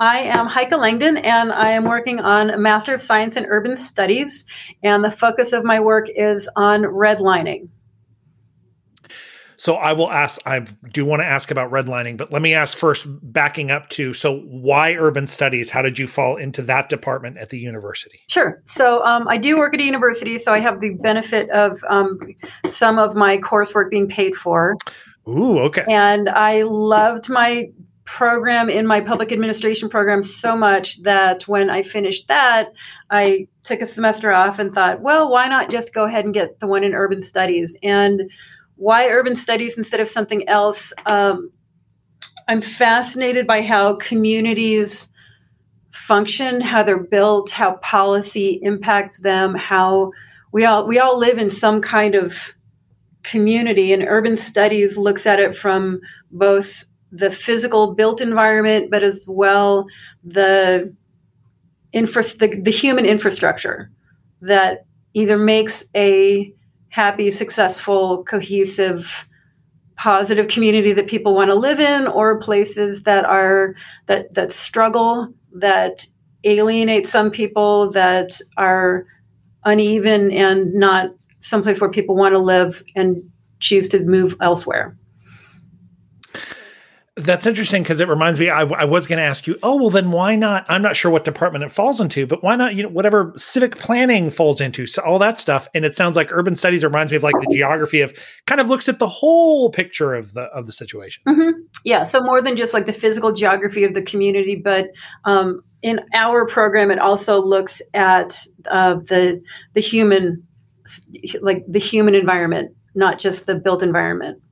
I am Heike Langdon, and I am working on a Master of Science in Urban Studies. And the focus of my work is on redlining. So I will ask, I do want to ask about redlining, but let me ask first, backing up to so why urban studies? How did you fall into that department at the university? Sure. So um, I do work at a university, so I have the benefit of um, some of my coursework being paid for. Ooh, okay. And I loved my program in my public administration program so much that when I finished that, I took a semester off and thought, well, why not just go ahead and get the one in urban studies? And why urban studies instead of something else? Um, I'm fascinated by how communities function, how they're built, how policy impacts them, how we all we all live in some kind of community and urban studies looks at it from both the physical built environment but as well the infra- the, the human infrastructure that either makes a happy, successful, cohesive, positive community that people want to live in, or places that are that that struggle, that alienate some people, that are uneven and not someplace where people want to live and choose to move elsewhere. That's interesting because it reminds me. I, I was going to ask you. Oh well, then why not? I'm not sure what department it falls into, but why not? You know, whatever civic planning falls into, so all that stuff. And it sounds like urban studies reminds me of like the geography of kind of looks at the whole picture of the of the situation. Mm-hmm. Yeah. So more than just like the physical geography of the community, but um, in our program, it also looks at uh, the the human, like the human environment, not just the built environment.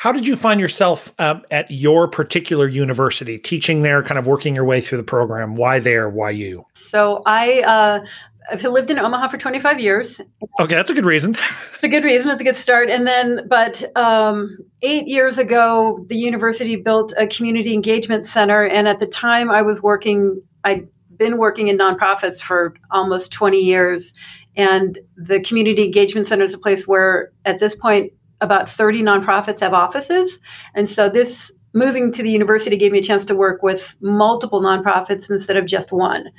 How did you find yourself um, at your particular university, teaching there, kind of working your way through the program? Why there? Why you? So I. Uh, I've lived in Omaha for 25 years. Okay, that's a good reason. it's a good reason. It's a good start. And then, but um, eight years ago, the university built a community engagement center. And at the time, I was working. I'd been working in nonprofits for almost 20 years, and the community engagement center is a place where, at this point, about 30 nonprofits have offices. And so this moving to the university gave me a chance to work with multiple nonprofits instead of just one.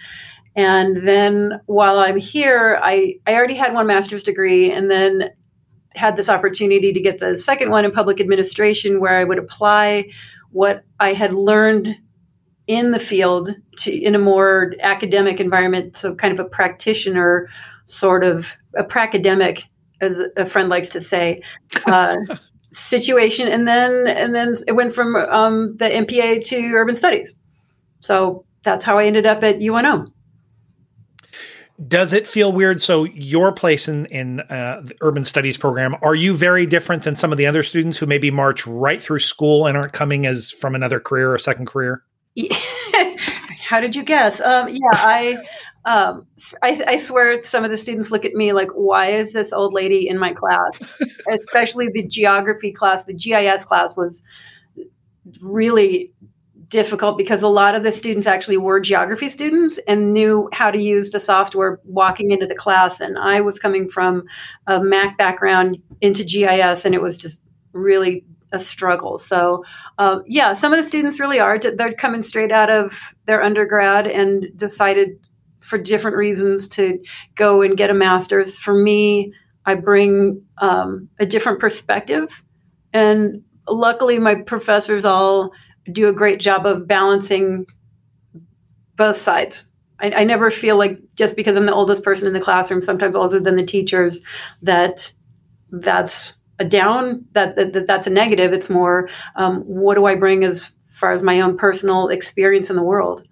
And then while I'm here, I, I already had one master's degree and then had this opportunity to get the second one in public administration where I would apply what I had learned in the field to in a more academic environment, so kind of a practitioner sort of a pracademic as a friend likes to say, uh, situation, and then and then it went from um, the MPA to urban studies. So that's how I ended up at UNO. Does it feel weird? So your place in in uh, the urban studies program, are you very different than some of the other students who maybe march right through school and aren't coming as from another career or second career? How did you guess? Um, yeah, I um, I, I, swear some of the students look at me like, why is this old lady in my class? Especially the geography class, the GIS class was really difficult because a lot of the students actually were geography students and knew how to use the software walking into the class. And I was coming from a Mac background into GIS, and it was just really a struggle. So, uh, yeah, some of the students really are. They're coming straight out of their undergrad and decided for different reasons to go and get a master's. For me, I bring um, a different perspective. And luckily, my professors all do a great job of balancing both sides. I, I, never feel like just because I'm the oldest person in the classroom, sometimes older than the teachers, that that's a down, that, that, that that's a negative. It's more, um, what do I bring as far as my own personal experience in the world?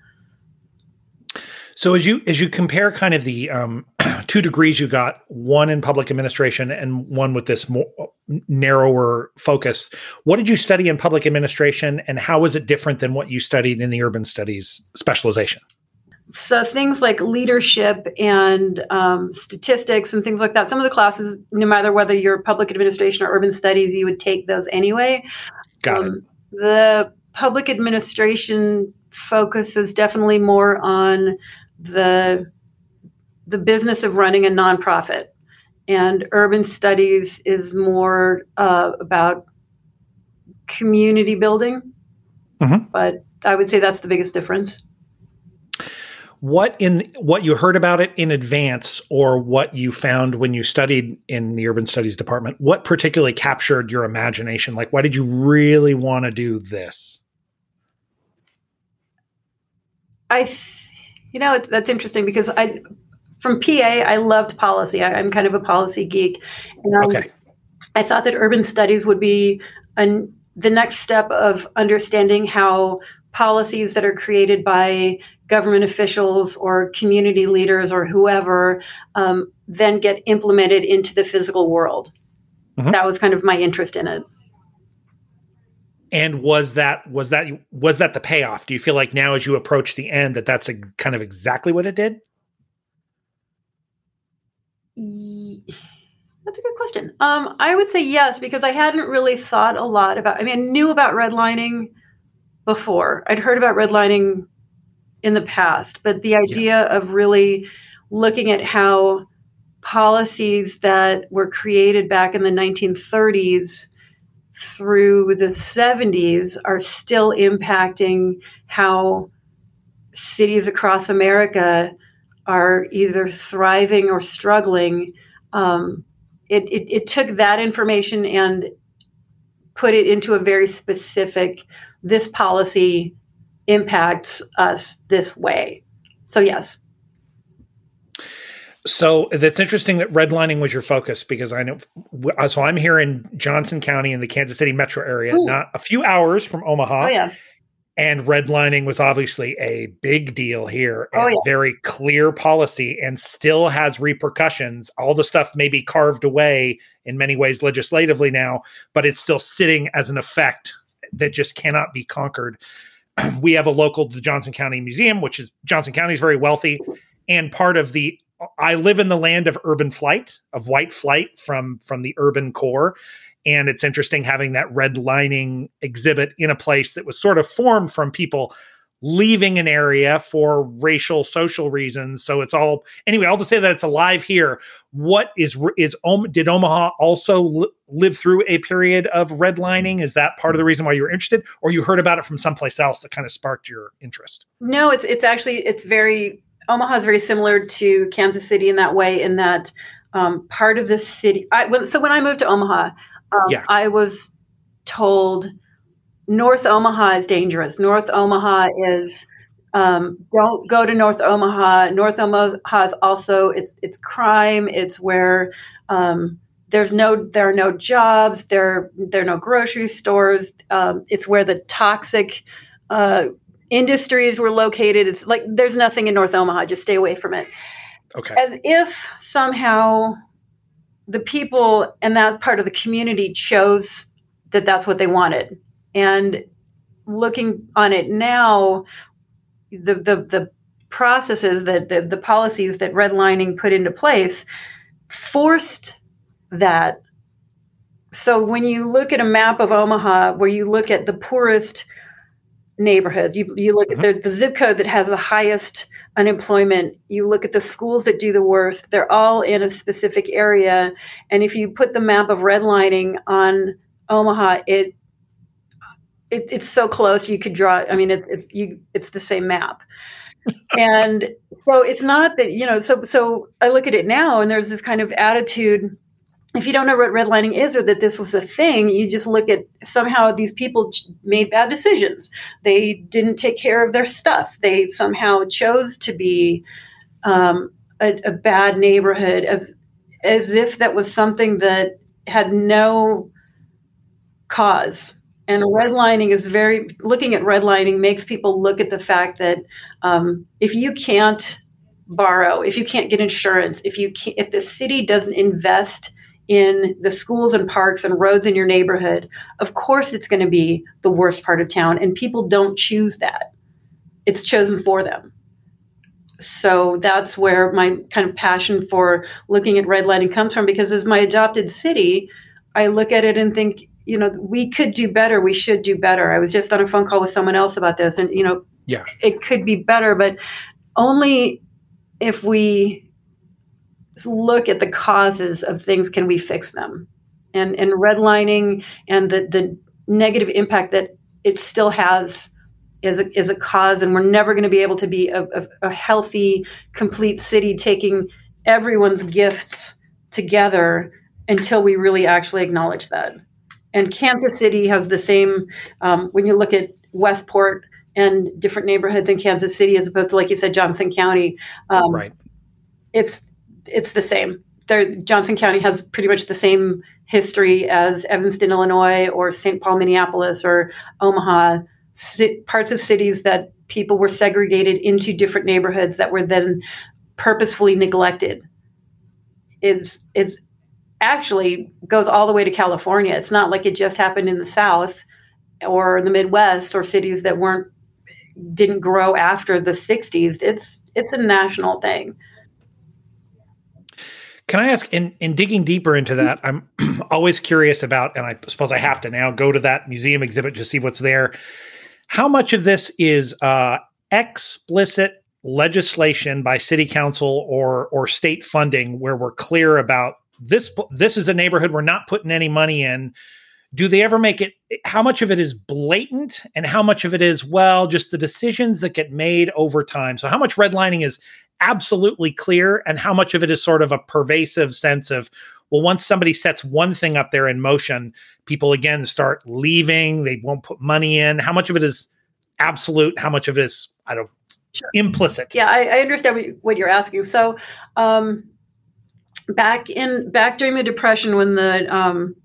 So as you as you compare kind of the um, two degrees you got, one in public administration and one with this more narrower focus, what did you study in public administration, and how was it different than what you studied in the urban studies specialization? So things like leadership and um, statistics and things like that. Some of the classes, no matter whether you're public administration or urban studies, you would take those anyway. Got um, it. The public administration focus is definitely more on the the business of running a nonprofit, and urban studies is more uh, about community building. Mm-hmm. But I would say that's the biggest difference. What in what you heard about it in advance, or what you found when you studied in the urban studies department? What particularly captured your imagination? Like, why did you really want to do this? I, th- you know, it's that's interesting because I, from PA, I loved policy. I, am kind of a policy geek, and um, okay. I thought that urban studies would be an, the next step of understanding how policies that are created by government officials or community leaders or whoever um, then get implemented into the physical world. Mm-hmm. That was kind of my interest in it. And was that was that was that the payoff? Do you feel like now, as you approach the end, that that's a, kind of exactly what it did? That's a good question. Um, I would say yes because I hadn't really thought a lot about. I mean, I knew about redlining before. I'd heard about redlining in the past, but the idea yeah. of really looking at how policies that were created back in the 1930s through the 70s are still impacting how cities across America are either thriving or struggling. Um, it, it, it took that information and put it into a very specific this policy impacts us this way. So, yes. So that's interesting that redlining was your focus because I know. Uh, so I'm here in Johnson County in the Kansas City metro area, Ooh. not a few hours from Omaha. Oh, yeah. And redlining was obviously a big deal here oh, and oh, yeah. very clear policy and still has repercussions. All the stuff may be carved away in many ways legislatively now, but it's still sitting as an effect that just cannot be conquered. we have a local the Johnson County Museum, which is Johnson County is very wealthy, and part of the I live in the land of urban flight, of white flight from from the urban core. And it's interesting having that redlining exhibit in a place that was sort of formed from people leaving an area for racial social reasons. So it's all anyway i'll just say that it's alive here. What is is did omaha also live through a period of redlining is that part of the reason why you were interested? Or you heard about it from someplace else that kind of sparked your interest? No it's it's actually it's very omaha is very similar to kansas city in that way in that um, part of the city I, when, so when i moved to omaha um, yeah. i was told North Omaha is dangerous. North Omaha is um, don't go to North Omaha. North Omaha is also it's it's crime. It's where um, there's no there are no jobs. There there are no grocery stores. Um, it's where the toxic uh, industries were located. It's like there's nothing in North Omaha. Just stay away from it. Okay. As if somehow the people in that part of the community chose that that's what they wanted and looking on it now, the the, the processes that the, the policies that redlining put into place forced that. So when you look at a map of Omaha, where you look at the poorest neighborhoods, you, you look mm-hmm. at the, the zip code that has the highest unemployment, you look at the schools that do the worst, they're all in a specific area. And if you put the map of redlining on Omaha, it it, it's so close you could draw i mean it's it's you it's the same map and so it's not that you know so so i look at it now and there's this kind of attitude if you don't know what redlining is or that this was a thing you just look at somehow these people made bad decisions. They didn't take care of their stuff. They somehow chose to be um, a, a bad neighborhood as as if that was something that had no cause. And redlining is very looking at redlining makes people look at the fact that um, if you can't borrow, if you can't get insurance, if you if the city doesn't invest in the schools and parks and roads in your neighborhood, of course it's going to be the worst part of town, and people don't choose that. It's chosen for them. So that's where my kind of passion for looking at redlining comes from because as my adopted city, I look at it and think you know, we could do better. We should do better. I was just on a phone call with someone else about this, and you know, yeah, it could be better, but only if we look at the causes of things can we fix them. And and redlining and the the negative impact that it still has is a, is a cause, and we're never going to be able to be a, a, a healthy, complete city taking everyone's gifts together until we really actually acknowledge that. And Kansas City has the same. Um, when you look at Westport and different neighborhoods in Kansas City, as opposed to like you said, Johnson County, um, right? It's it's the same. Johnson County has pretty much the same history as Evanston, Illinois, or St. Paul, Minneapolis, or Omaha. Parts of cities that people were segregated into different neighborhoods that were then purposefully neglected. Is is actually goes all the way to California. It's not like it just happened in the South or the Midwest or cities that weren't didn't grow after the 60s. It's it's a national thing. Can I ask in in digging deeper into that, I'm always curious about and I suppose I have to now go to that museum exhibit to see what's there. How much of this is uh, explicit legislation by city council or or state funding where we're clear about this this is a neighborhood we're not putting any money in do they ever make it how much of it is blatant and how much of it is well just the decisions that get made over time? So how much redlining is absolutely clear and how much of it is sort of a pervasive sense of well once somebody sets one thing up there in motion people again start leaving they won't put money in. How much of it is absolute? How much of it is i don't sure. implicit? Yeah I, I, understand what you're asking. So um back in back during the depression when the um,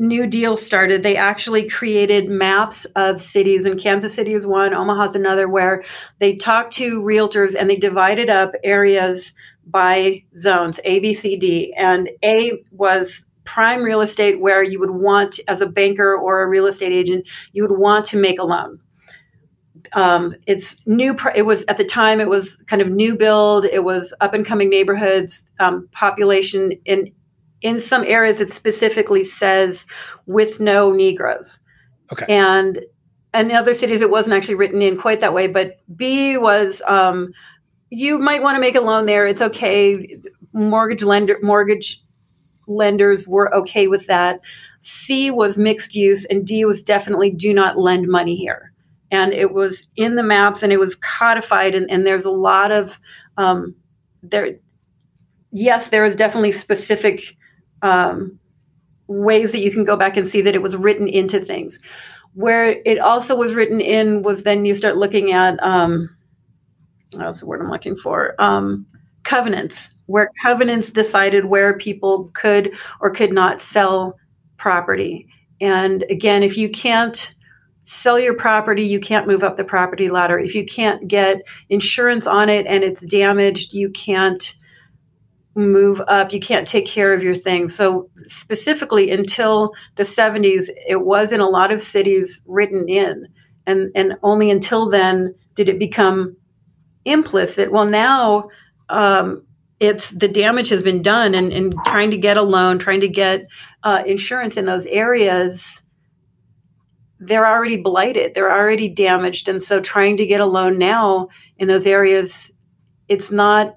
new deal started they actually created maps of cities and kansas city is one omaha's another where they talked to realtors and they divided up areas by zones a b c d and a was prime real estate where you would want as a banker or a real estate agent you would want to make a loan um, it's new. It was at the time. It was kind of new build. It was up and coming neighborhoods. Um, population in in some areas, it specifically says with no Negroes. Okay. And in other cities, it wasn't actually written in quite that way. But B was um, you might want to make a loan there. It's okay. Mortgage lender mortgage lenders were okay with that. C was mixed use, and D was definitely do not lend money here and it was in the maps and it was codified and, and there's a lot of um, there yes there is definitely specific um, ways that you can go back and see that it was written into things. Where it also was written in was then you start looking at um, what's the word i'm looking for? Um, covenants where covenants decided where people could or could not sell property. And again if you can't sell your property, you can't move up the property ladder. If you can't get insurance on it and it's damaged, you can't move up, you can't take care of your things. So, specifically until the 70s, it was in a lot of cities written in. And, and only until then did it become implicit. Well, now um, it's the damage has been done, and, and trying to get a loan, trying to get uh, insurance in those areas they're already blighted, they're already damaged. And so trying to get a loan now in those areas, it's not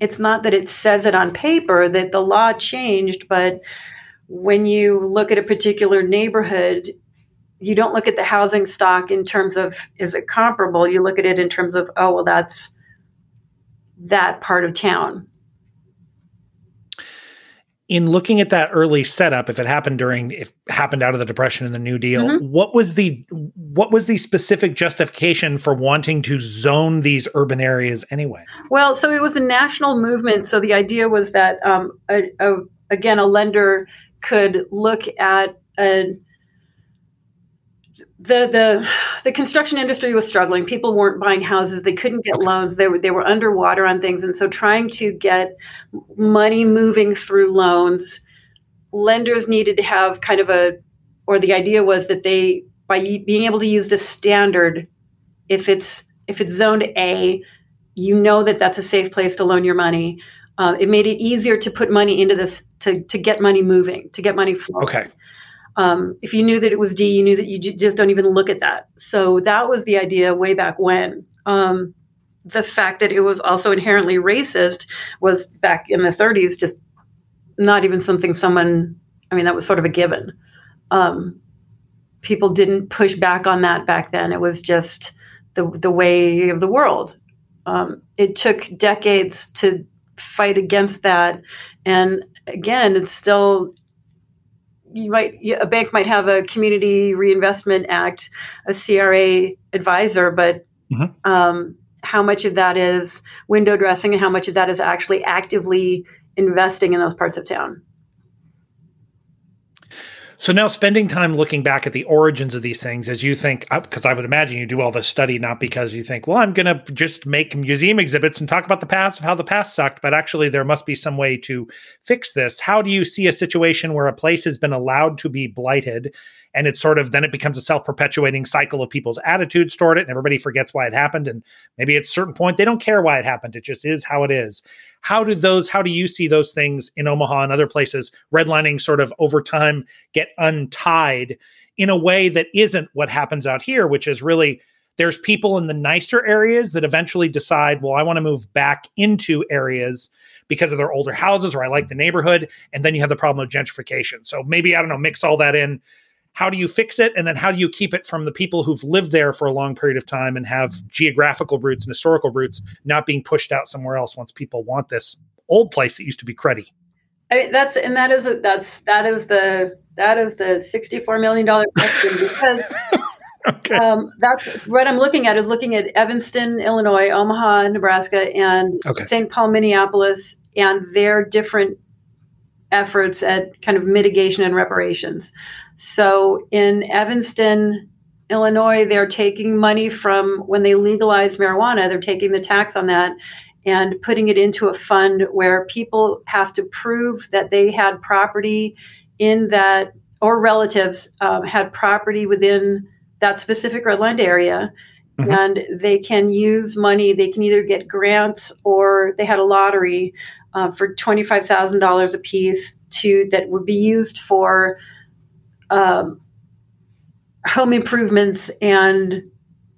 it's not that it says it on paper that the law changed, but when you look at a particular neighborhood, you don't look at the housing stock in terms of is it comparable? You look at it in terms of, oh well that's that part of town in looking at that early setup if it happened during if happened out of the depression and the new deal mm-hmm. what was the what was the specific justification for wanting to zone these urban areas anyway well so it was a national movement so the idea was that um, a, a, again a lender could look at a the the the construction industry was struggling. People weren't buying houses. They couldn't get loans. They were they were underwater on things, and so trying to get money moving through loans, lenders needed to have kind of a, or the idea was that they by being able to use the standard, if it's if it's zoned A, you know that that's a safe place to loan your money. Uh, it made it easier to put money into this to to get money moving, to get money flowing. Okay. Um, if you knew that it was D, you knew that you just don't even look at that. So that was the idea way back when. Um, the fact that it was also inherently racist was back in the 30s just not even something someone, I mean, that was sort of a given. Um, people didn't push back on that back then. It was just the the way of the world. Um, it took decades to fight against that, and again, it's still you might a bank might have a community reinvestment act, a CRA advisor, but mm-hmm. um, how much of that is window dressing and how much of that is actually actively investing in those parts of town? So now spending time looking back at the origins of these things as you think, uh, because I would imagine you do all this study not because you think, well, I'm going to just make museum exhibits and talk about the past of how the past sucked, but actually there must be some way to fix this. How do you see a situation where a place has been allowed to be blighted and it's sort of then it becomes a self-perpetuating cycle of people's attitudes toward it and everybody forgets why it happened and maybe at a certain point they don't care why it happened it just is how it is how do those how do you see those things in omaha and other places redlining sort of over time get untied in a way that isn't what happens out here which is really there's people in the nicer areas that eventually decide well i want to move back into areas because of their older houses or i like the neighborhood. And then you have the problem of gentrification. So maybe i don't know mix all that in how do you fix it and then how do you keep it from the people who've lived there for a long period of time and have geographical roots and historical roots not being pushed out somewhere else once people want this old place that used to be cruddy I mean, that's and that is that's that is the that is the sixty-four million dollar question because okay. um, that's what I'm looking at is looking at Evanston, Illinois, Omaha, Nebraska, and okay. St. Paul, Minneapolis, and their different efforts at kind of mitigation and reparations. So in Evanston, Illinois, they're taking money from when they legalize marijuana, they're taking the tax on that and putting it into a fund where people have to prove that they had property in that, or relatives um, had property within that specific redlined area. Mm-hmm. And they can use money, they can either get grants or they had a lottery uh, for $25,000 a piece to that would be used for um, home improvements and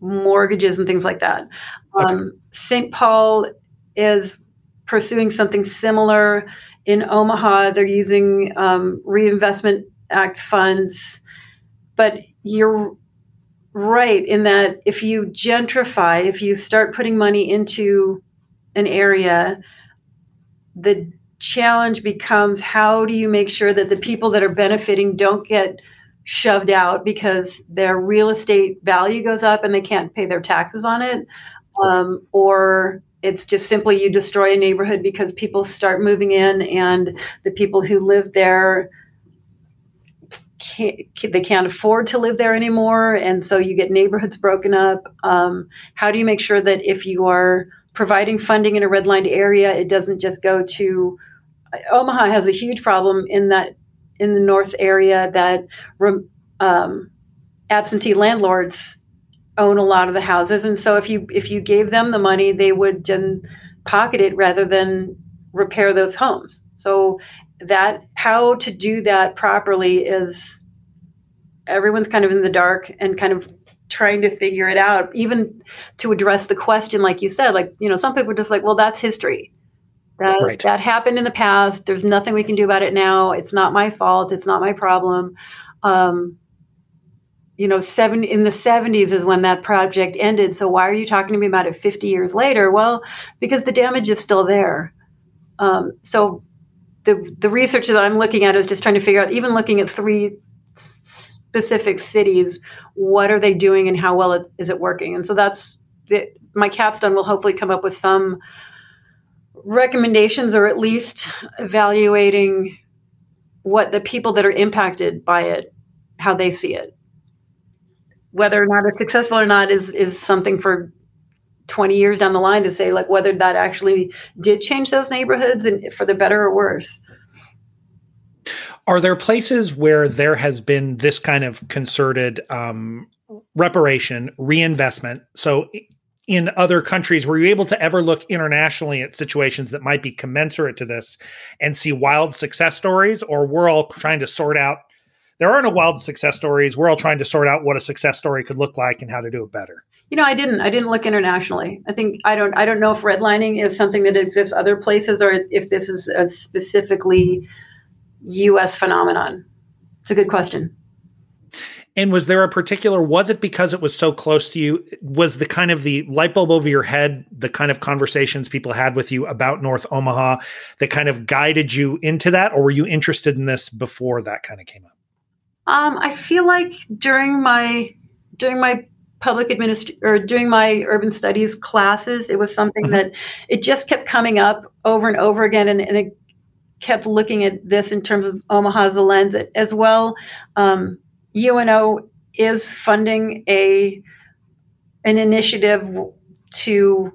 mortgages and things like that. Okay. Um, St. Paul is pursuing something similar. In Omaha, they're using um, Reinvestment Act funds. But you're right in that if you gentrify, if you start putting money into an area, the challenge becomes how do you make sure that the people that are benefiting don't get shoved out because their real estate value goes up and they can't pay their taxes on it? Um, or it's just simply you destroy a neighborhood because people start moving in and the people who live there can't, they can't afford to live there anymore and so you get neighborhoods broken up. Um, how do you make sure that if you are providing funding in a redlined area it doesn't just go to Omaha has a huge problem in that in the north area that um, absentee landlords own a lot of the houses, and so if you if you gave them the money, they would then pocket it rather than repair those homes. So that how to do that properly is everyone's kind of in the dark and kind of trying to figure it out even to address the question like you said like you know some people just like well that's history that right. that happened in the past. There's nothing we can do about it now. It's not my fault. It's not my problem. Um, you know, seven in the 70s is when that project ended. So why are you talking to me about it 50 years later? Well, because the damage is still there. Um, so the the research that I'm looking at is just trying to figure out, even looking at three specific cities, what are they doing and how well it, is it working? And so that's the, my capstone will hopefully come up with some recommendations or at least evaluating what the people that are impacted by it how they see it. Whether or not it's successful or not is is something for 20 years down the line to say like whether that actually did change those neighborhoods and for the better or worse. Are there places where there has been this kind of concerted um, reparation reinvestment? So in other countries were you able to ever look internationally at situations that might be commensurate to this and see wild success stories? Or we're all trying to sort out there are no wild success stories. We're all trying to sort out what a success story could look like and how to do it better. You know i didn't i didn't look internationally. I think i don't i don't know if redlining is something that exists other places or if this is a specifically us phenomenon. It's a good question And was there a particular, was it because it was so close to you? Was the kind of the light bulb over your head, the kind of conversations people had with you about North Omaha that kind of guided you into that? Or were you interested in this before that kind of came up? Um, I feel like during my, during my public administration or doing my urban studies classes, it was something mm-hmm. that it just kept coming up over and over again. And, and, it kept looking at this in terms of Omaha as a lens as well. Um, UNO is funding a an initiative to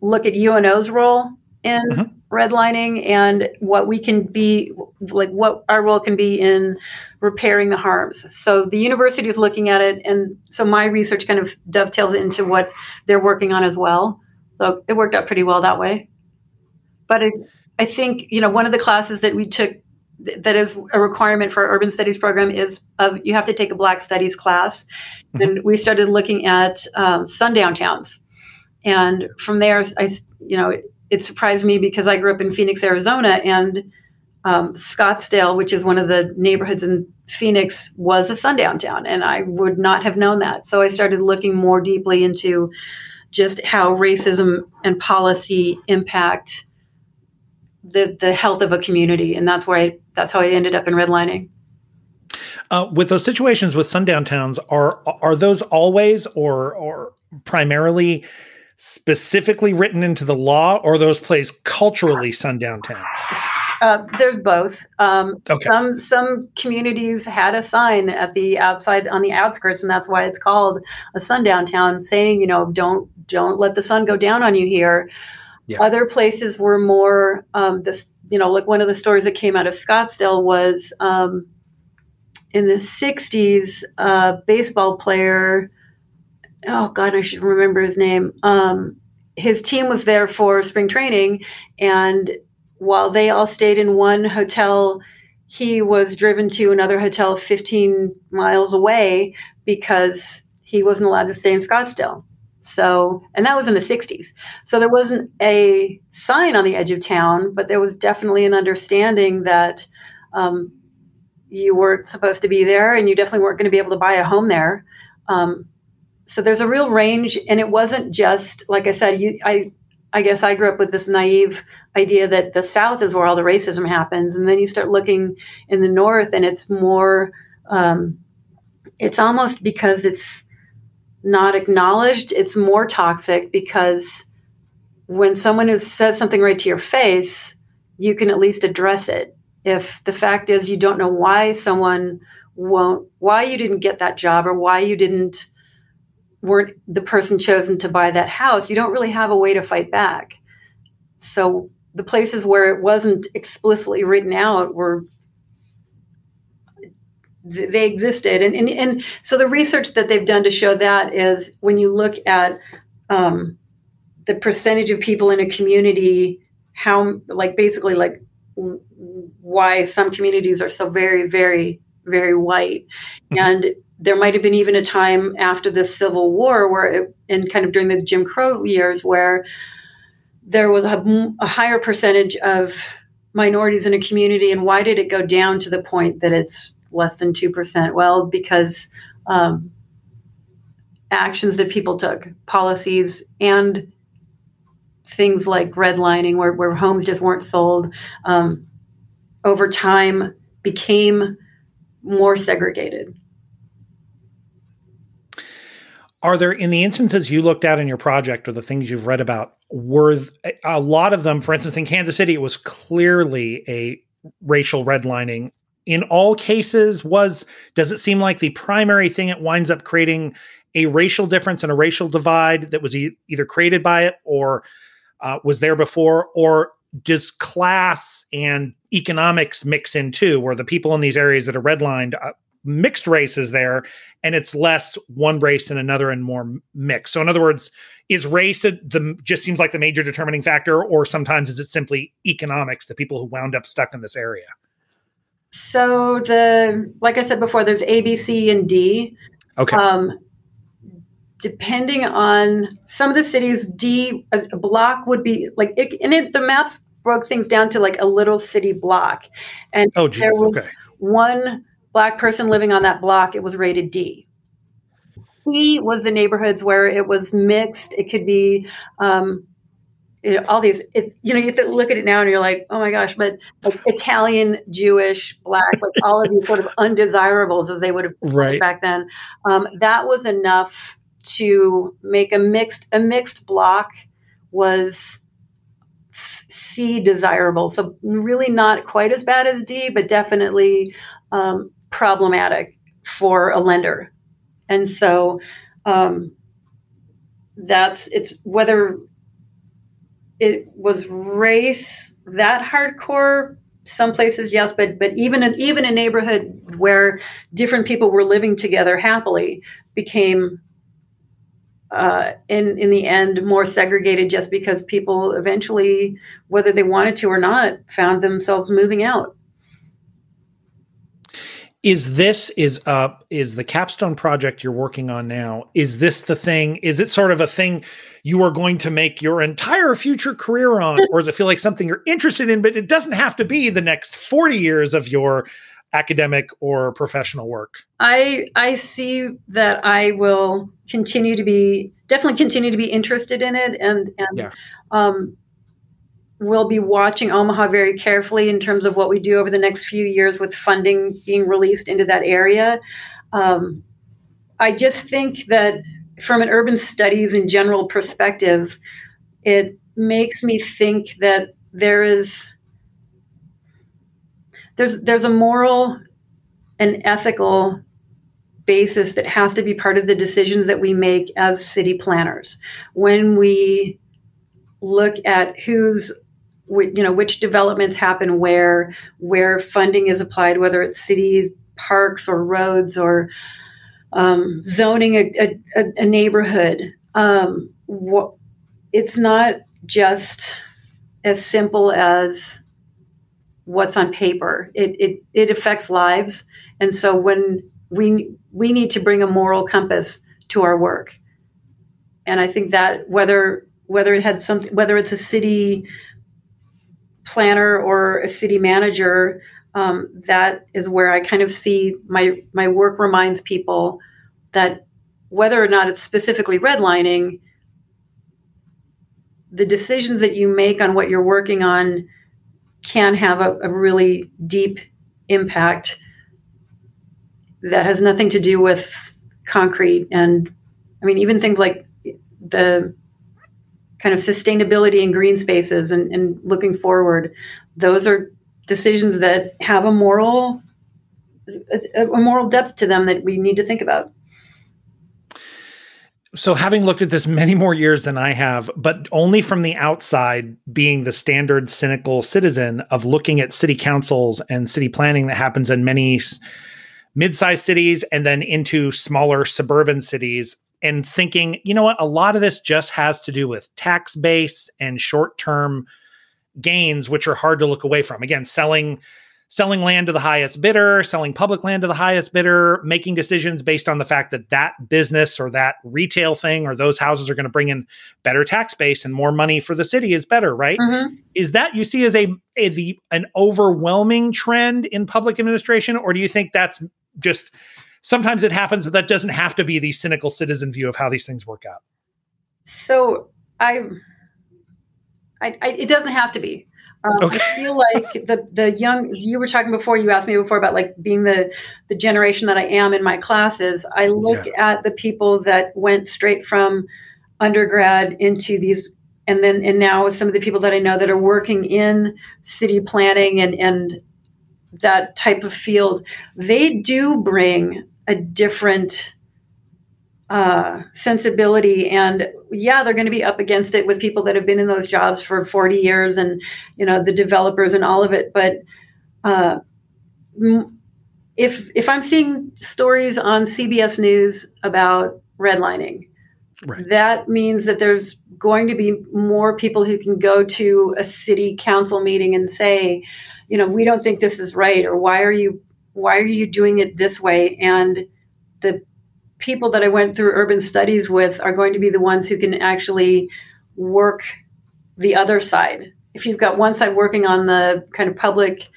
look at UNO's role in mm-hmm. redlining and what we can be like what our role can be in repairing the harms. So the university is looking at it and so my research kind of dovetails into what they're working on as well. So it worked out pretty well that way. But it, I think, you know, one of the classes that we took that is a requirement for our urban studies program is of you have to take a black studies class. Mm-hmm. and we started looking at um, sundown towns. And from there i you know it, it, surprised me because i grew up in phoenix arizona and um, scottsdale which is one of the neighborhoods in phoenix was a sundown town and i would not have known that. So i started looking more deeply into just how racism and policy impact the the health of a community, and that's where I that's how I ended up in redlining. Uh, with those situations with sundown towns, are are those always or or primarily specifically written into the law, or those plays culturally sundown towns? Uh, there's both. Um, okay. Some some communities had a sign at the outside on the outskirts, and that's why it's called a sundown town, saying you know don't don't let the sun go down on you here. Yeah. Other places were more um, this, you know, like one of the stories that came out of Scottsdale was um, in the '60s, a baseball player. Oh God, I should remember his name. Um, his team was there for spring training, and while they all stayed in one hotel, he was driven to another hotel 15 miles away because he wasn't allowed to stay in Scottsdale. So, and that was in the 60s. So there wasn't a sign on the edge of town, but there was definitely an understanding that um, you weren't supposed to be there and you definitely weren't going to be able to buy a home there. Um, so there's a real range, and it wasn't just like I said. You, I, I guess I grew up with this naive idea that the South is where all the racism happens, and then you start looking in the North, and it's more. Um, it's almost because it's not acknowledged, it's more toxic because when someone has says something right to your face, you can at least address it. If the fact is you don't know why someone won't, why you didn't get that job or why you didn't, weren't the person chosen to buy that house, you don't really have a way to fight back. So the places where it wasn't explicitly written out were they existed. And, and and so the research that they've done to show that is when you look at um, the percentage of people in a community how like basically like why some communities are so very very very white. Mm-hmm. and there might have been even a time after the civil war where it, and kind of during the jim crow years where there was a, a higher percentage of minorities in a community. And why did it go down to the point that it's less than 2%? Well, because um, actions that people took, policies, and things like redlining, where, where homes just weren't sold, um, over time became more segregated. Are there, in the instances you looked at in your project or the things you've read about, were a lot of them, for instance, in Kansas City, it was clearly a racial redlining in all cases was does it seem like the primary thing it winds up creating a racial difference and a racial divide that was e- either created by it or uh, was there before? Or does class and economics mix in too where the people in these areas that are redlined uh, mixed races there and it's less one race and another and more mixed so in other words is race the just seems like the major determining factor or sometimes is it simply economics the people who wound up stuck in this area so the like I said before, there's A, B, C, and D. Okay. Um, depending on some of the cities, D a, a block would be like it, and it, the maps broke things down to like a little city block, and oh, geez, there was okay. one black person living on that block, it was rated D. E was the neighborhoods where it was mixed. It could be um, you know, all these, it, you know, you look at it now and you're like, oh my gosh, but like Italian, Jewish, black, like all of these sort of undesirables as they would have right. back then. Um, that was enough to make a mixed, a mixed block was C desirable. So really not quite as bad as D, but definitely um, problematic for a lender. And so um, that's it's whether it was race that hardcore some places yes but but even in even a neighborhood where different people were living together happily became uh, in in the end more segregated just because people eventually whether they wanted to or not found themselves moving out is this is uh is the capstone project you're working on now is this the thing? Is it sort of a thing you are going to make your entire future career on? Or does it feel like something you're interested in but it doesn't have to be the next 40 years of your academic or professional work? I i see that i will continue to be definitely continue to be interested in it and and yeah. um we'll be watching Omaha very carefully in terms of what we do over the next few years with funding being released into that area. Um, I just think that from an urban studies and general perspective, it makes me think that there is there's there's a moral and ethical basis that has to be part of the decisions that we make as city planners when we look at who's you know which developments happen where where funding is applied whether it's cities parks or roads or um, zoning a, a, a neighborhood. Um, wh- it's not just as simple as what's on paper. It, it it affects lives. And so when we we need to bring a moral compass to our work. And i think that whether whether it had something whether it's a city planner or a city manager, um, that is where I kind of see my my work reminds people that whether or not it's specifically redlining, the decisions that you make on what you're working on can have a, a really deep impact that has nothing to do with concrete. And I mean even things like the kind of sustainability and green spaces and, and looking forward, those are decisions that have a moral a, a moral depth to them that we need to think about. So having looked at this many more years than I have, but only from the outside, being the standard cynical citizen of looking at city councils and city planning that happens in many mid-sized cities and then into smaller suburban cities, and thinking, you know what, a lot of this just has to do with tax base and short term gains, which are hard to look away from. Again, selling selling land to the highest bidder, selling public land to the highest bidder, making decisions based on the fact that that business or that retail thing or those houses are going to bring in better tax base and more money for the city is better, right? Mm-hmm. Is that you see as a, a the an overwhelming trend in public administration, or do you think that's just sometimes it happens, but that doesn't have to be the cynical citizen view of how these things work out. So I, I, I it doesn't have to be. Um, okay. I feel like the the young you were talking before you asked me before about like being the the generation that I am in my classes. I look yeah. at the people that went straight from undergrad into these and then and now some of the people that I know that are working in city planning and and that type of field, they do bring a different uh, sensibility and yeah they're going to be up against it with people that have been in those jobs for 40 years and you know the developers and all of it but uh, if if i'm seeing stories on cbs news about redlining right. that means that there's going to be more people who can go to a city council meeting and say you know we don't think this is right or why are you why are you doing it this way and the people that I went through urban studies with are going to be the ones who can actually work the other side. If you've got one side working on the kind of public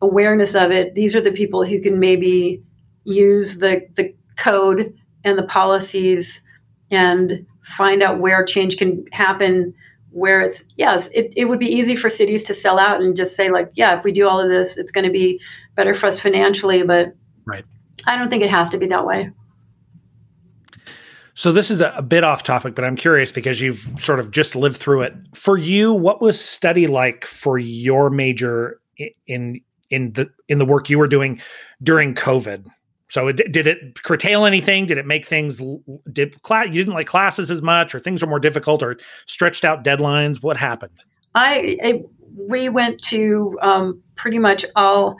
awareness of it, these are the people who can maybe use the the code and the policies and find out where change can happen where it's yes it, it would be easy for cities to sell out and just say like yeah if we do all of this it's going to be better for us financially but right i don't think it has to be that way so this is a, bit off topic but i'm curious because you've sort of just lived through it for you what was study like for your major in in the in the work you were doing during covid so it, did it curtail anything? Did it make things? Did class you didn't like classes as much, or things were more difficult, or stretched out deadlines? What happened? I, I we went to um, pretty much all.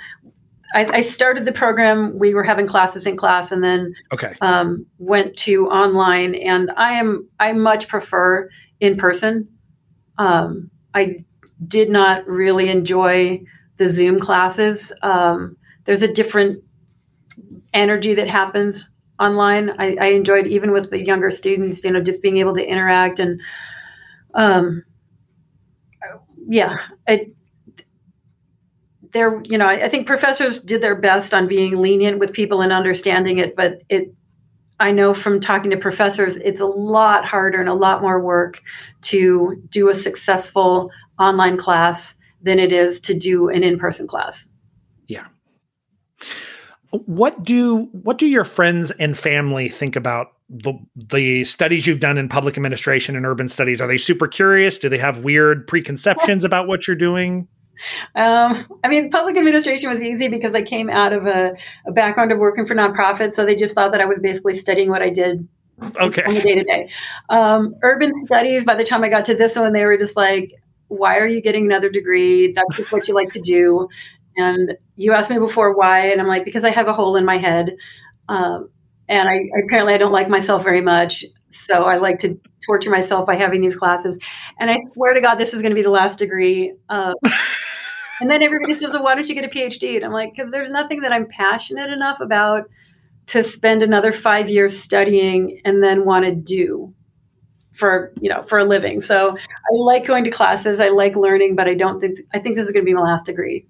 I, I, started the program. We were having classes in class, and then okay um, went to online. And I am I much prefer in person. Um, I did not really enjoy the Zoom classes. Um, there's a different energy that happens online. I, I enjoyed even with the younger students, you know, just being able to interact and, um, yeah, it, there, you know, I, think professors did their best on being lenient with people and understanding it, but it, I know from talking to professors, it's a lot harder and a lot more work to do a successful online class than it is to do an in-person class. Yeah what do what do your friends and family think about the the studies you've done in public administration and urban studies? Are they super curious? Do they have weird preconceptions about what you're doing? Um, I mean, public administration was easy because I came out of a, a, background of working for nonprofits, so they just thought that I was basically studying what I did okay. on the day to day. Urban studies, by the time I got to this one, they were just like, "Why are you getting another degree? That's just what you like to do." And you asked me before why, and I'm like, because I have a hole in my head. Um, and I apparently I don't like myself very much. So I like to torture myself by having these classes. And I swear to God, this is going to be the last degree. Uh, and then everybody says, well, why don't you get a PhD? And I'm like, because there's nothing that I'm passionate enough about to spend another five years studying and then want to do for you know for a living so i like going to classes i like learning but i don't think i think this is going to be my last degree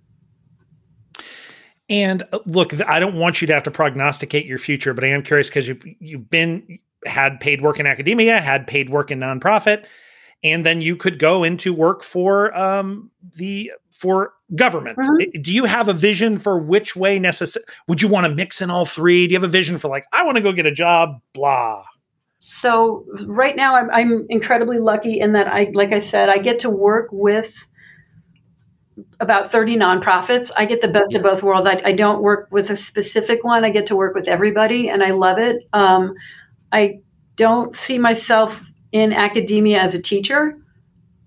and uh, look, I don't want you to have to prognosticate your future, but I am curious because you you've been had paid work in academia, had paid work in nonprofit, and then you could go into work for um, the for government. Mm-hmm. Do you have a vision for which way necessary? Would you want to mix in all three? Do you have a vision for like I want to go get a job? Blah. So right now, I'm, I'm incredibly lucky in that I, like I said, I get to work with about 30 nonprofits. I get the best of both worlds. I, I, don't work with a specific one. I get to work with everybody, and I love it. Um, I don't see myself in academia as a teacher.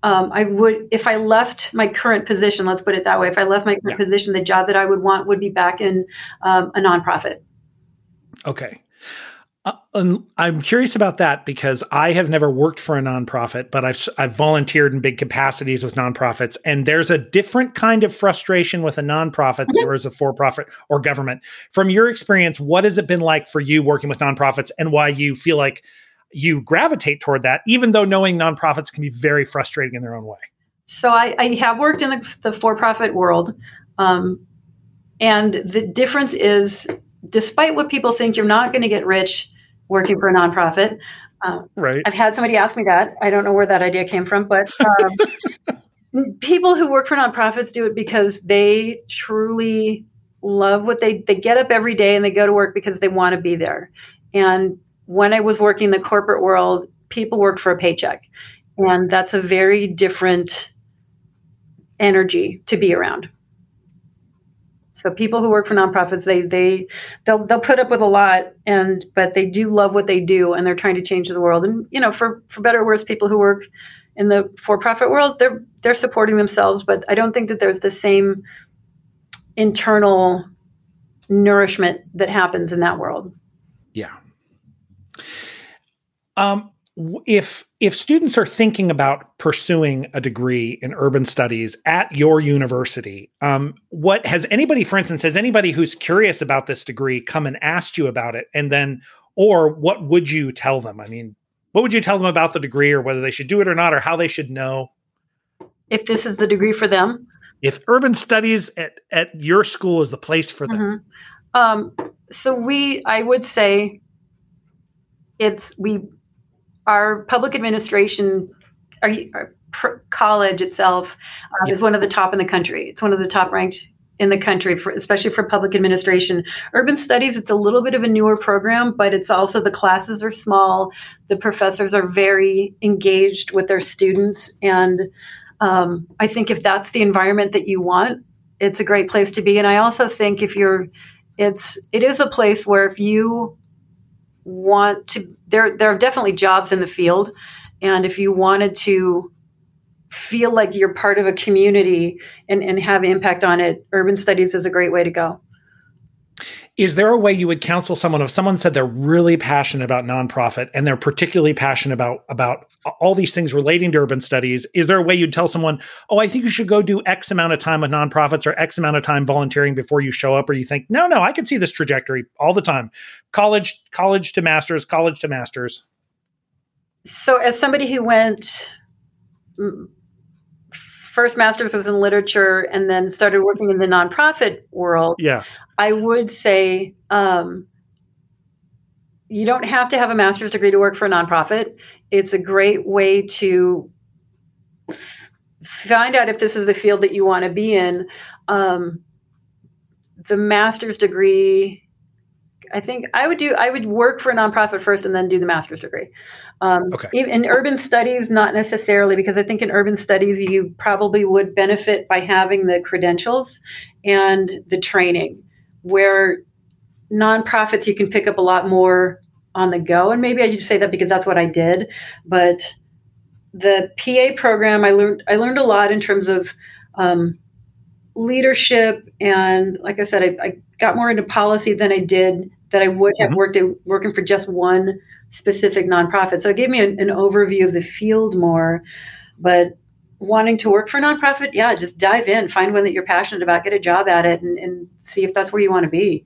Um, I would, if I left my current position, let's put it that way, if I left my current yeah. position, the job that I would want would be back in um, a nonprofit. Okay. Uh, I'm curious about that because I have never worked for a nonprofit, but I've I've volunteered in big capacities with nonprofits, and there's a different kind of frustration with a nonprofit than there is a for-profit or government. From your experience, what has it been like for you working with nonprofits, and why you feel like you gravitate toward that, even though knowing nonprofits can be very frustrating in their own way? So I, I have worked in the, the for-profit world, um, and the difference is, despite what people think, you're not going to get rich working for a nonprofit. Um, right. I've had somebody ask me that. I don't know where that idea came from, but um, people who work for nonprofits do it because they truly love what they they get up every day and they go to work because they want to be there. And when I was working in the corporate world, people work for a paycheck, and that's a very different energy to be around. So people who work for nonprofits, they they they'll they'll put up with a lot, and but they do love what they do, and they're trying to change the world. And you know, for for better or worse, people who work in the for-profit world, they're they're supporting themselves, but I don't think that there's the same internal nourishment that happens in that world. Um, if if students are thinking about pursuing a degree in urban studies at your university um, what has anybody for instance has anybody who's curious about this degree come and asked you about it and then or what would you tell them? I mean what would you tell them about the degree or whether they should do it or not or how they should know? If this is the degree for them? If urban studies at, at your school is the place for them. Mm-hmm. um, so we, I would say, it's we, our public administration, our, pr- college itself yeah. is one of the top in the country. It's one of the top ranked in the country, for, especially for public administration. Urban studies, it's a little bit of a newer program, but it's also the classes are small. The professors are very engaged with their students. And um, I think if that's the environment that you want, it's a great place to be. And I also think if you're, it's, it is a place where if you want to, there, there are definitely jobs in the field. And if you wanted to feel like you're part of a community and, and have impact on it, urban studies is a great way to go. Is there a way you would counsel someone if someone said they're really passionate about nonprofit and they're particularly passionate about about all these things relating to urban studies? Is there a way you'd tell someone, "Oh, I think you should go do X amount of time with nonprofits or X amount of time volunteering before you show up?" Or you think, "No, no, I can see this trajectory all the time, college, college to masters, college to masters." So, as somebody who went mm, first master's was in literature and then started working in the nonprofit world. Yeah. I would say um, you don't have to have a master's degree to work for a nonprofit. It's a great way to f- find out if this is the field that you want to be in. Um, the master's degree, I think I would do. I would work for a nonprofit first and then do the master's degree. Um, okay. In urban studies, not necessarily, because I think in urban studies, you probably would benefit by having the credentials and the training, where nonprofits, you can pick up a lot more on the go. And maybe I just say that because that's what I did. But the PA program, I learned, I learned a lot in terms of um, leadership. And like I said, I, I, got more into policy than I did that I would have mm-hmm. worked in, working for just one specific nonprofit. So it gave me an, an overview of the field more. But wanting to work for a nonprofit, yeah, just dive in, find one that you're passionate about, get a job at it, and, and see if that's where you want to be.